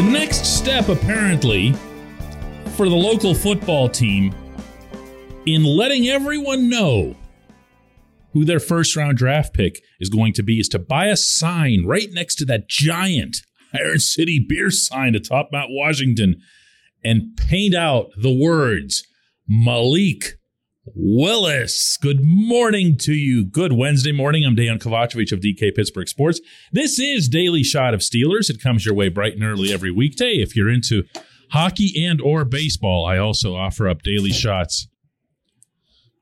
The next step, apparently, for the local football team in letting everyone know who their first round draft pick is going to be is to buy a sign right next to that giant Iron City beer sign atop Mount Washington and paint out the words Malik Willis. Good morning to you. Good Wednesday morning. I'm Dan Kovacevic of DK Pittsburgh Sports. This is Daily Shot of Steelers. It comes your way bright and early every weekday. If you're into hockey and or baseball, I also offer up daily shots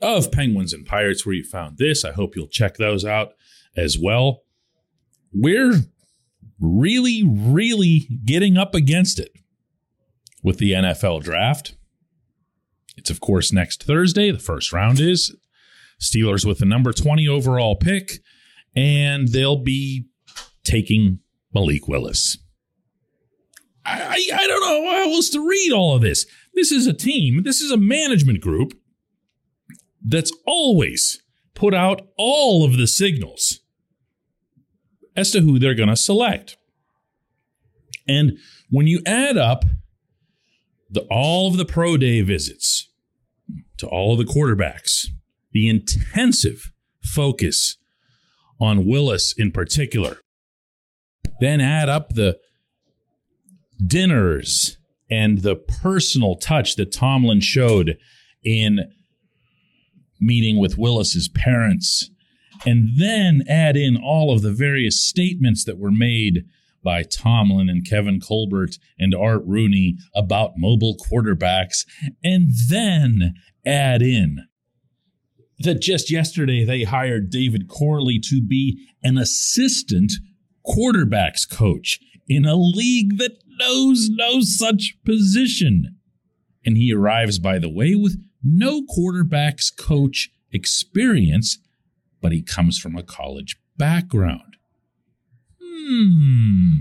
of Penguins and Pirates where you found this. I hope you'll check those out as well. We're really, really getting up against it with the NFL draft. It's, of course, next Thursday. The first round is Steelers with the number 20 overall pick, and they'll be taking Malik Willis. I, I, I don't know how else to read all of this. This is a team, this is a management group that's always put out all of the signals as to who they're going to select. And when you add up the, all of the pro day visits to all of the quarterbacks, the intensive focus on Willis in particular, then add up the dinners and the personal touch that Tomlin showed in meeting with Willis's parents, and then add in all of the various statements that were made by Tomlin and Kevin Colbert and Art Rooney about mobile quarterbacks, and then add in that just yesterday they hired David Corley to be an assistant quarterbacks coach in a league that knows no such position. And he arrives, by the way, with no quarterbacks coach experience, but he comes from a college background. Hmm.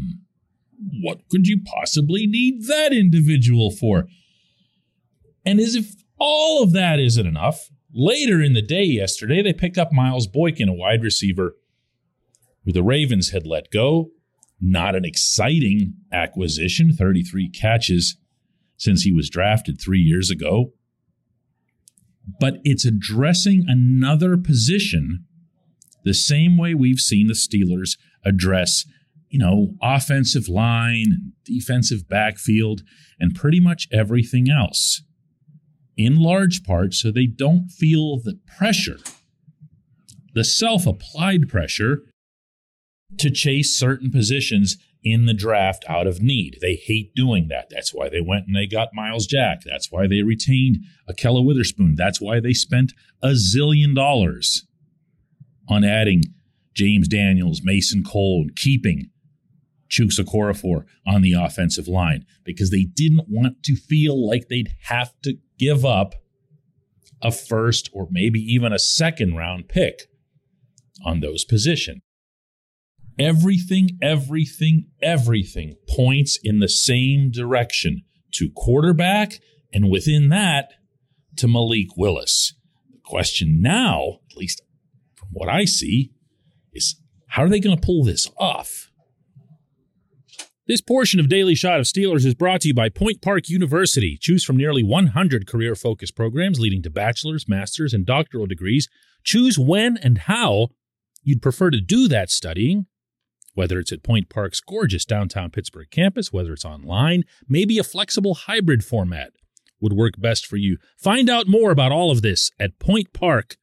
What could you possibly need that individual for? And as if all of that isn't enough, later in the day yesterday, they picked up Miles Boykin, a wide receiver who the Ravens had let go. Not an exciting acquisition, 33 catches since he was drafted three years ago. But it's addressing another position the same way we've seen the Steelers address, you know, offensive line, defensive backfield, and pretty much everything else. In large part, so they don't feel the pressure, the self applied pressure to chase certain positions in the draft out of need. They hate doing that. That's why they went and they got Myles Jack. That's why they retained Ahkello Witherspoon. That's why they spent a zillion dollars on adding James Daniels, Mason Cole, and keeping Chuks Okorafor on the offensive line because they didn't want to feel like they'd have to give up a first or maybe even a second round pick on those positions. Everything, everything, everything points in the same direction to quarterback, and within that, to Malik Willis. The question now, at least from what I see, is how are they going to pull this off? This portion of Daily Shot of Steelers is brought to you by Point Park University. Choose from nearly 100 career focused programs leading to bachelor's, master's, and doctoral degrees. Choose when and how you'd prefer to do that studying, whether it's at Point Park's gorgeous downtown Pittsburgh campus, whether it's online, maybe a flexible hybrid format would work best for you. Find out more about all of this at pointpark.edu.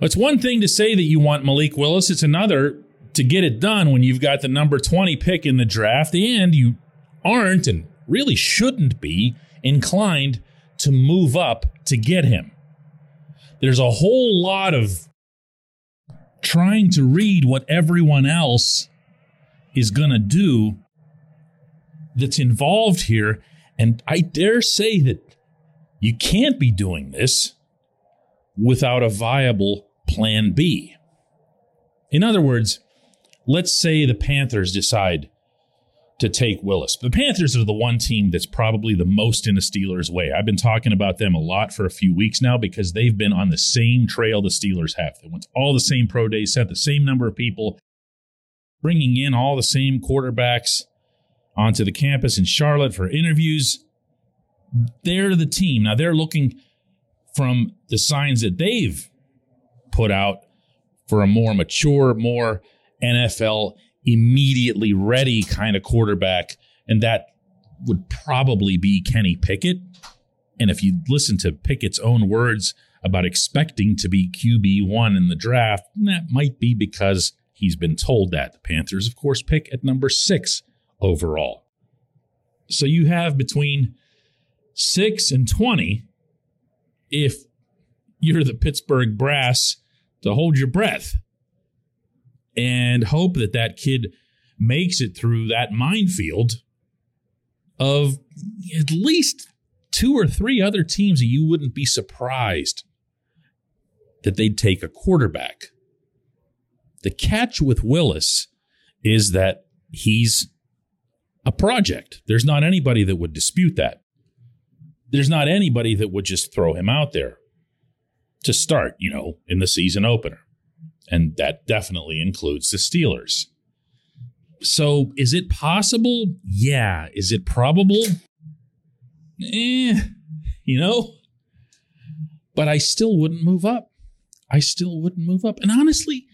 It's one thing to say that you want Malik Willis, it's another to get it done when you've got the number 20 pick in the draft and you aren't and really shouldn't be inclined to move up to get him. There's a whole lot of trying to read what everyone else is going to do that's involved here. And I dare say that you can't be doing this without a viable plan B. In other words, let's say the Panthers decide to take Willis. The Panthers are the one team that's probably the most in the Steelers' way. I've been talking about them a lot for a few weeks now because they've been on the same trail the Steelers have. They went all the same pro days, sent the same number of people, bringing in all the same quarterbacks onto the campus in Charlotte for interviews. They're the team. Now they're looking from the signs that they've put out for a more mature, more NFL immediately ready kind of quarterback. And that would probably be Kenny Pickett. And if you listen to Pickett's own words about expecting to be QB1 in the draft, that might be because he's been told that. The Panthers, of course, pick at number six overall. So you have between six and 20 if you're the Pittsburgh brass to hold your breath and hope that that kid makes it through that minefield of at least two or three other teams you wouldn't be surprised that they'd take a quarterback. The catch with Willis is that he's a project. There's not anybody that would dispute that. There's not anybody that would just throw him out there to start, you know, in the season opener and that definitely includes the Steelers. So, is it possible? Yeah. Is it probable? Eh, you know? But I still wouldn't move up. I still wouldn't move up. And honestly,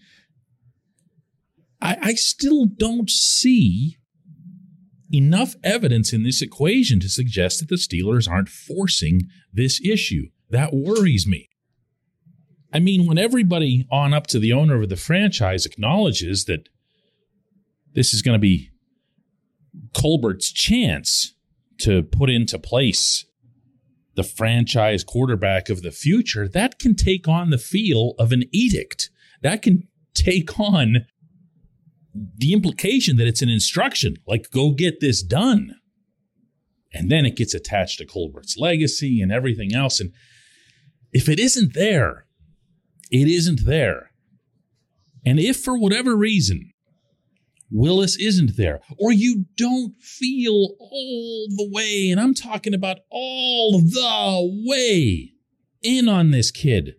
I, I still don't see enough evidence in this equation to suggest that the Steelers aren't forcing this issue. That worries me. I mean, when everybody on up to the owner of the franchise acknowledges that this is going to be Colbert's chance to put into place the franchise quarterback of the future, that can take on the feel of an edict. That can take on the implication that it's an instruction, like, go get this done. And then it gets attached to Colbert's legacy and everything else. And if it isn't there, it isn't there. And if for whatever reason Willis isn't there, or you don't feel all the way, and I'm talking about all the way in on this kid,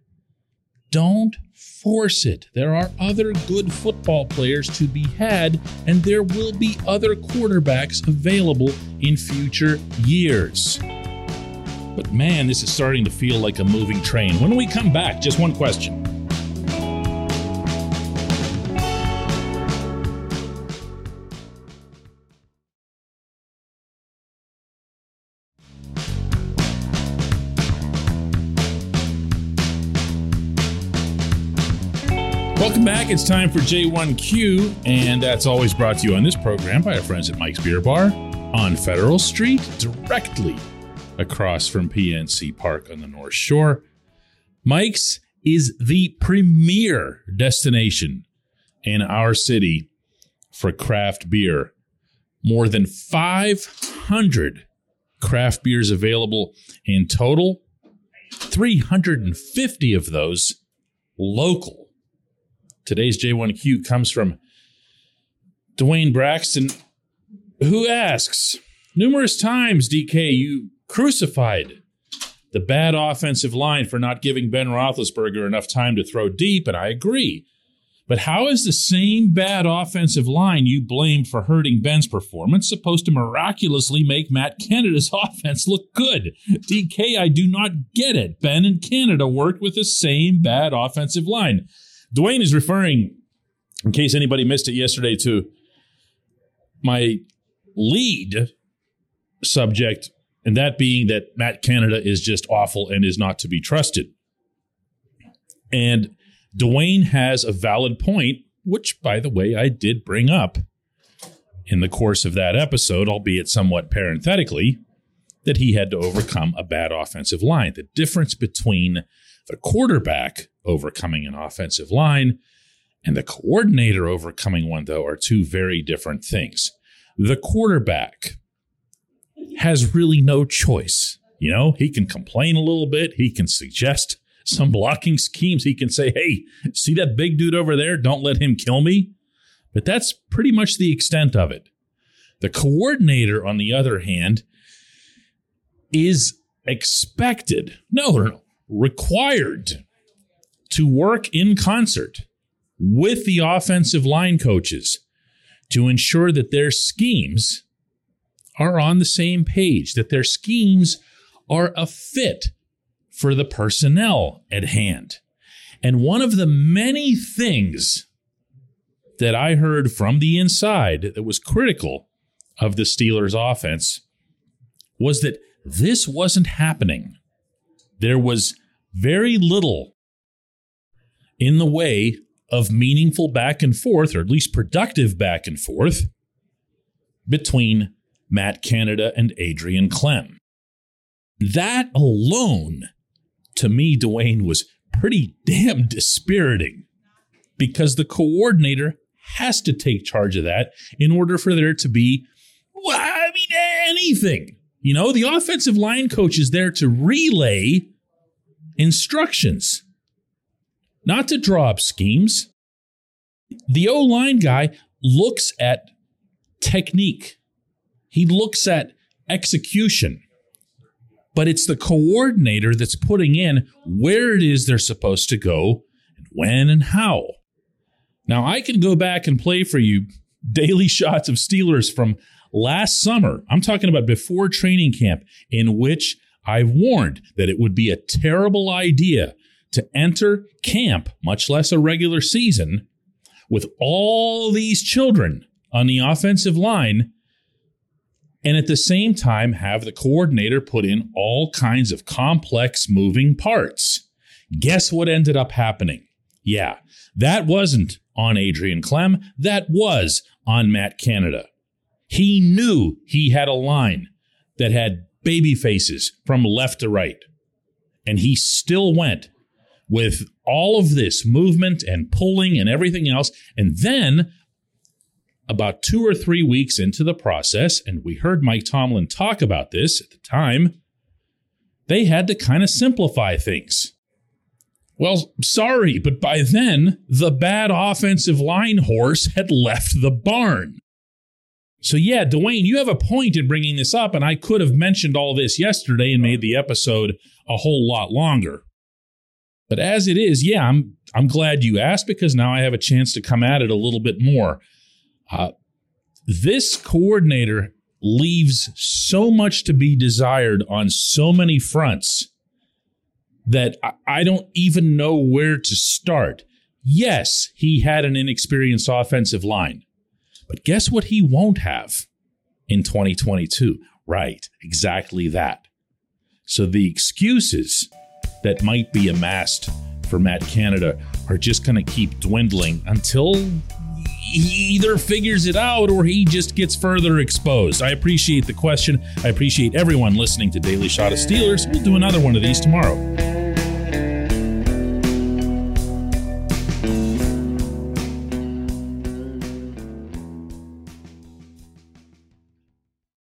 don't force it. There are other good football players to be had, and there will be other quarterbacks available in future years. But man, this is starting to feel like a moving train. When we come back, just one question. Welcome back. It's time for J1Q, and that's always brought to you on this program by our friends at Mike's Beer Bar on Federal Street, directly across from PNC Park on the North Shore. Mike's is the premier destination in our city for craft beer. More than 500 craft beers available in total, 350 of those local. Today's J1Q comes from Dwayne Braxton, who asks Numerous times, DK, you crucified the bad offensive line for not giving Ben Roethlisberger enough time to throw deep, and I agree. But how is the same bad offensive line you blamed for hurting Ben's performance supposed to miraculously make Matt Canada's offense look good? DK, I do not get it. Ben and Canada worked with the same bad offensive line. Dwayne is referring, in case anybody missed it yesterday, to my lead subject, and that being that Matt Canada is just awful and is not to be trusted. And Dwayne has a valid point, which, by the way, I did bring up in the course of that episode, albeit somewhat parenthetically, that he had to overcome a bad offensive line. The difference between the quarterback overcoming an offensive line and the coordinator overcoming one, though, are two very different things. The quarterback has really no choice. You know, he can complain a little bit, he can suggest some blocking schemes. He can say, hey, see that big dude over there? Don't let him kill me. But that's pretty much the extent of it. The coordinator, on the other hand, is expected, no, no, required to work in concert with the offensive line coaches to ensure that their schemes are on the same page, that their schemes are a fit for the personnel at hand. And one of the many things that I heard from the inside that was critical of the Steelers' offense was that this wasn't happening. There was very little in the way of meaningful back and forth, or at least productive back and forth, between Matt Canada and Adrian Klemm. That alone to me, Dwayne was pretty damn dispiriting because the coordinator has to take charge of that in order for there to be, well, I mean, anything. You know, the offensive line coach is there to relay instructions, not to draw up schemes. The O line guy looks at technique, he looks at execution but it's the coordinator that's putting in where it is they're supposed to go and when and how. Now, I can go back and play for you daily shots of Steelers from last summer. I'm talking about before training camp, in which I warned that it would be a terrible idea to enter camp, much less a regular season, with all these children on the offensive line and at the same time have the coordinator put in all kinds of complex moving parts. Guess what ended up happening? Yeah, that wasn't on Adrian Klemm, that was on Matt Canada. He knew he had a line that had baby faces from left to right. And he still went with all of this movement and pulling and everything else. And then about two or three weeks into the process, and we heard Mike Tomlin talk about this at the time, they had to kind of simplify things. Well, sorry, but by then, the bad offensive line horse had left the barn. So, yeah, Dwayne, you have a point in bringing this up, and I could have mentioned all this yesterday and made the episode a whole lot longer. But as it is, yeah, I'm I'm glad you asked because now I have a chance to come at it a little bit more. Uh, this coordinator leaves so much to be desired on so many fronts that I don't even know where to start. Yes, he had an inexperienced offensive line, but guess what he won't have in 2022? Right, exactly that. So the excuses that might be amassed for Matt Canada are just going to keep dwindling until he either figures it out or he just gets further exposed. I appreciate the question. I appreciate everyone listening to Daily Shot of Steelers. We'll do another one of these tomorrow.